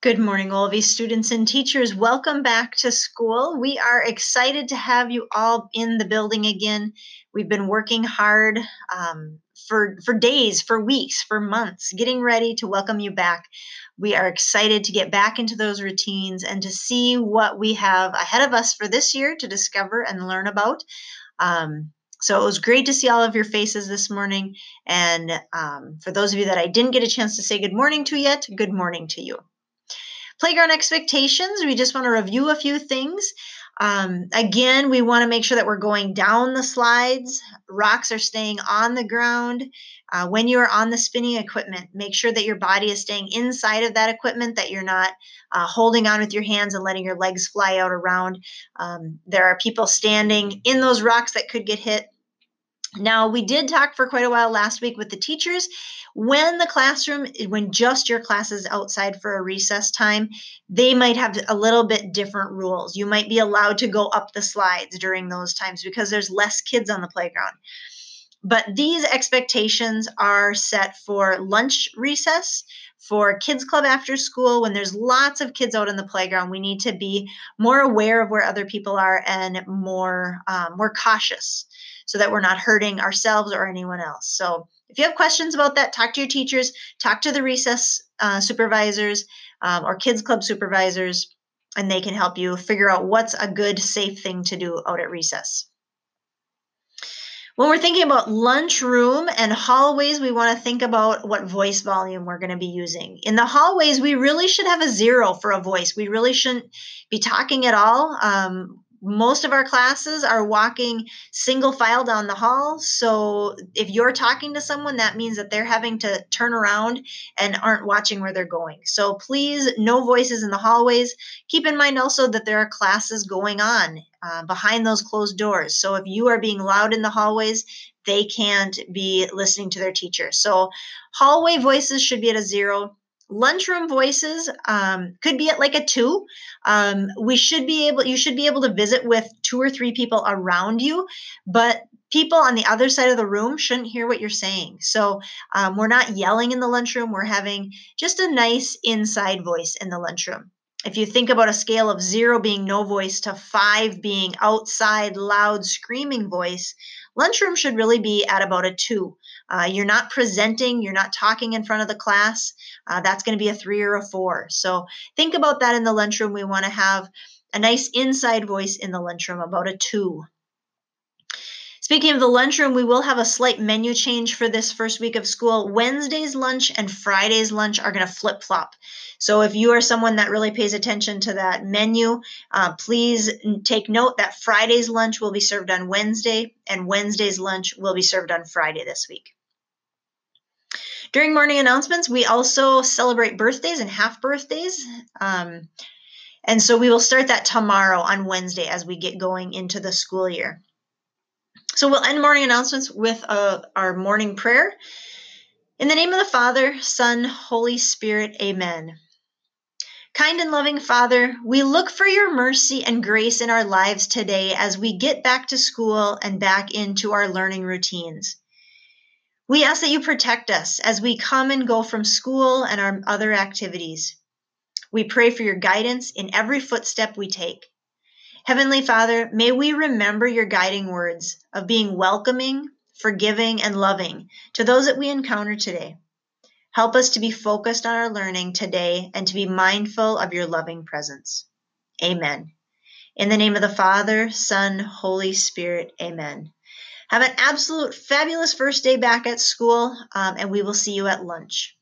Good morning, all of you students and teachers. Welcome back to school. We are excited to have you all in the building again. We've been working hard um, for, for days, for weeks, for months, getting ready to welcome you back. We are excited to get back into those routines and to see what we have ahead of us for this year to discover and learn about. Um, so it was great to see all of your faces this morning. And um, for those of you that I didn't get a chance to say good morning to yet, good morning to you. Playground expectations, we just want to review a few things. Um, again, we want to make sure that we're going down the slides. Rocks are staying on the ground. Uh, when you're on the spinning equipment, make sure that your body is staying inside of that equipment, that you're not uh, holding on with your hands and letting your legs fly out around. Um, there are people standing in those rocks that could get hit. Now, we did talk for quite a while last week with the teachers. When the classroom, when just your class is outside for a recess time, they might have a little bit different rules. You might be allowed to go up the slides during those times because there's less kids on the playground. But these expectations are set for lunch recess, for kids club after school when there's lots of kids out in the playground we need to be more aware of where other people are and more um, more cautious so that we're not hurting ourselves or anyone else. So if you have questions about that, talk to your teachers, talk to the recess uh, supervisors um, or kids club supervisors, and they can help you figure out what's a good, safe thing to do out at recess. When we're thinking about lunchroom and hallways, we want to think about what voice volume we're going to be using. In the hallways, we really should have a zero for a voice. We really shouldn't be talking at all. Um, most of our classes are walking single file down the hall. So if you're talking to someone, that means that they're having to turn around and aren't watching where they're going. So please, no voices in the hallways. Keep in mind also that there are classes going on uh, behind those closed doors. So if you are being loud in the hallways, they can't be listening to their teacher. So hallway voices should be at a zero lunchroom voices um, could be at like a two. Um, we should be able you should be able to visit with two or three people around you but people on the other side of the room shouldn't hear what you're saying. So um, we're not yelling in the lunchroom we're having just a nice inside voice in the lunchroom. If you think about a scale of zero being no voice to five being outside loud screaming voice lunchroom should really be at about a two uh, you're not presenting, you're not talking in front of the class. Uh, that's going to be a three or a four. So think about that in the lunchroom. We want to have a nice inside voice in the lunchroom, about a two. Speaking of the lunchroom, we will have a slight menu change for this first week of school. Wednesday's lunch and Friday's lunch are going to flip flop. So if you are someone that really pays attention to that menu, uh, please take note that Friday's lunch will be served on Wednesday and Wednesday's lunch will be served on Friday this week. During morning announcements, we also celebrate birthdays and half birthdays. Um, and so we will start that tomorrow on Wednesday as we get going into the school year. So we'll end morning announcements with uh, our morning prayer. In the name of the Father, Son, Holy Spirit, amen. Kind and loving Father, we look for your mercy and grace in our lives today as we get back to school and back into our learning routines. We ask that you protect us as we come and go from school and our other activities. We pray for your guidance in every footstep we take. Heavenly Father, may we remember your guiding words of being welcoming, forgiving, and loving to those that we encounter today. Help us to be focused on our learning today and to be mindful of your loving presence. Amen. In the name of the Father, Son, Holy Spirit, amen. Have an absolute fabulous first day back at school, um, and we will see you at lunch.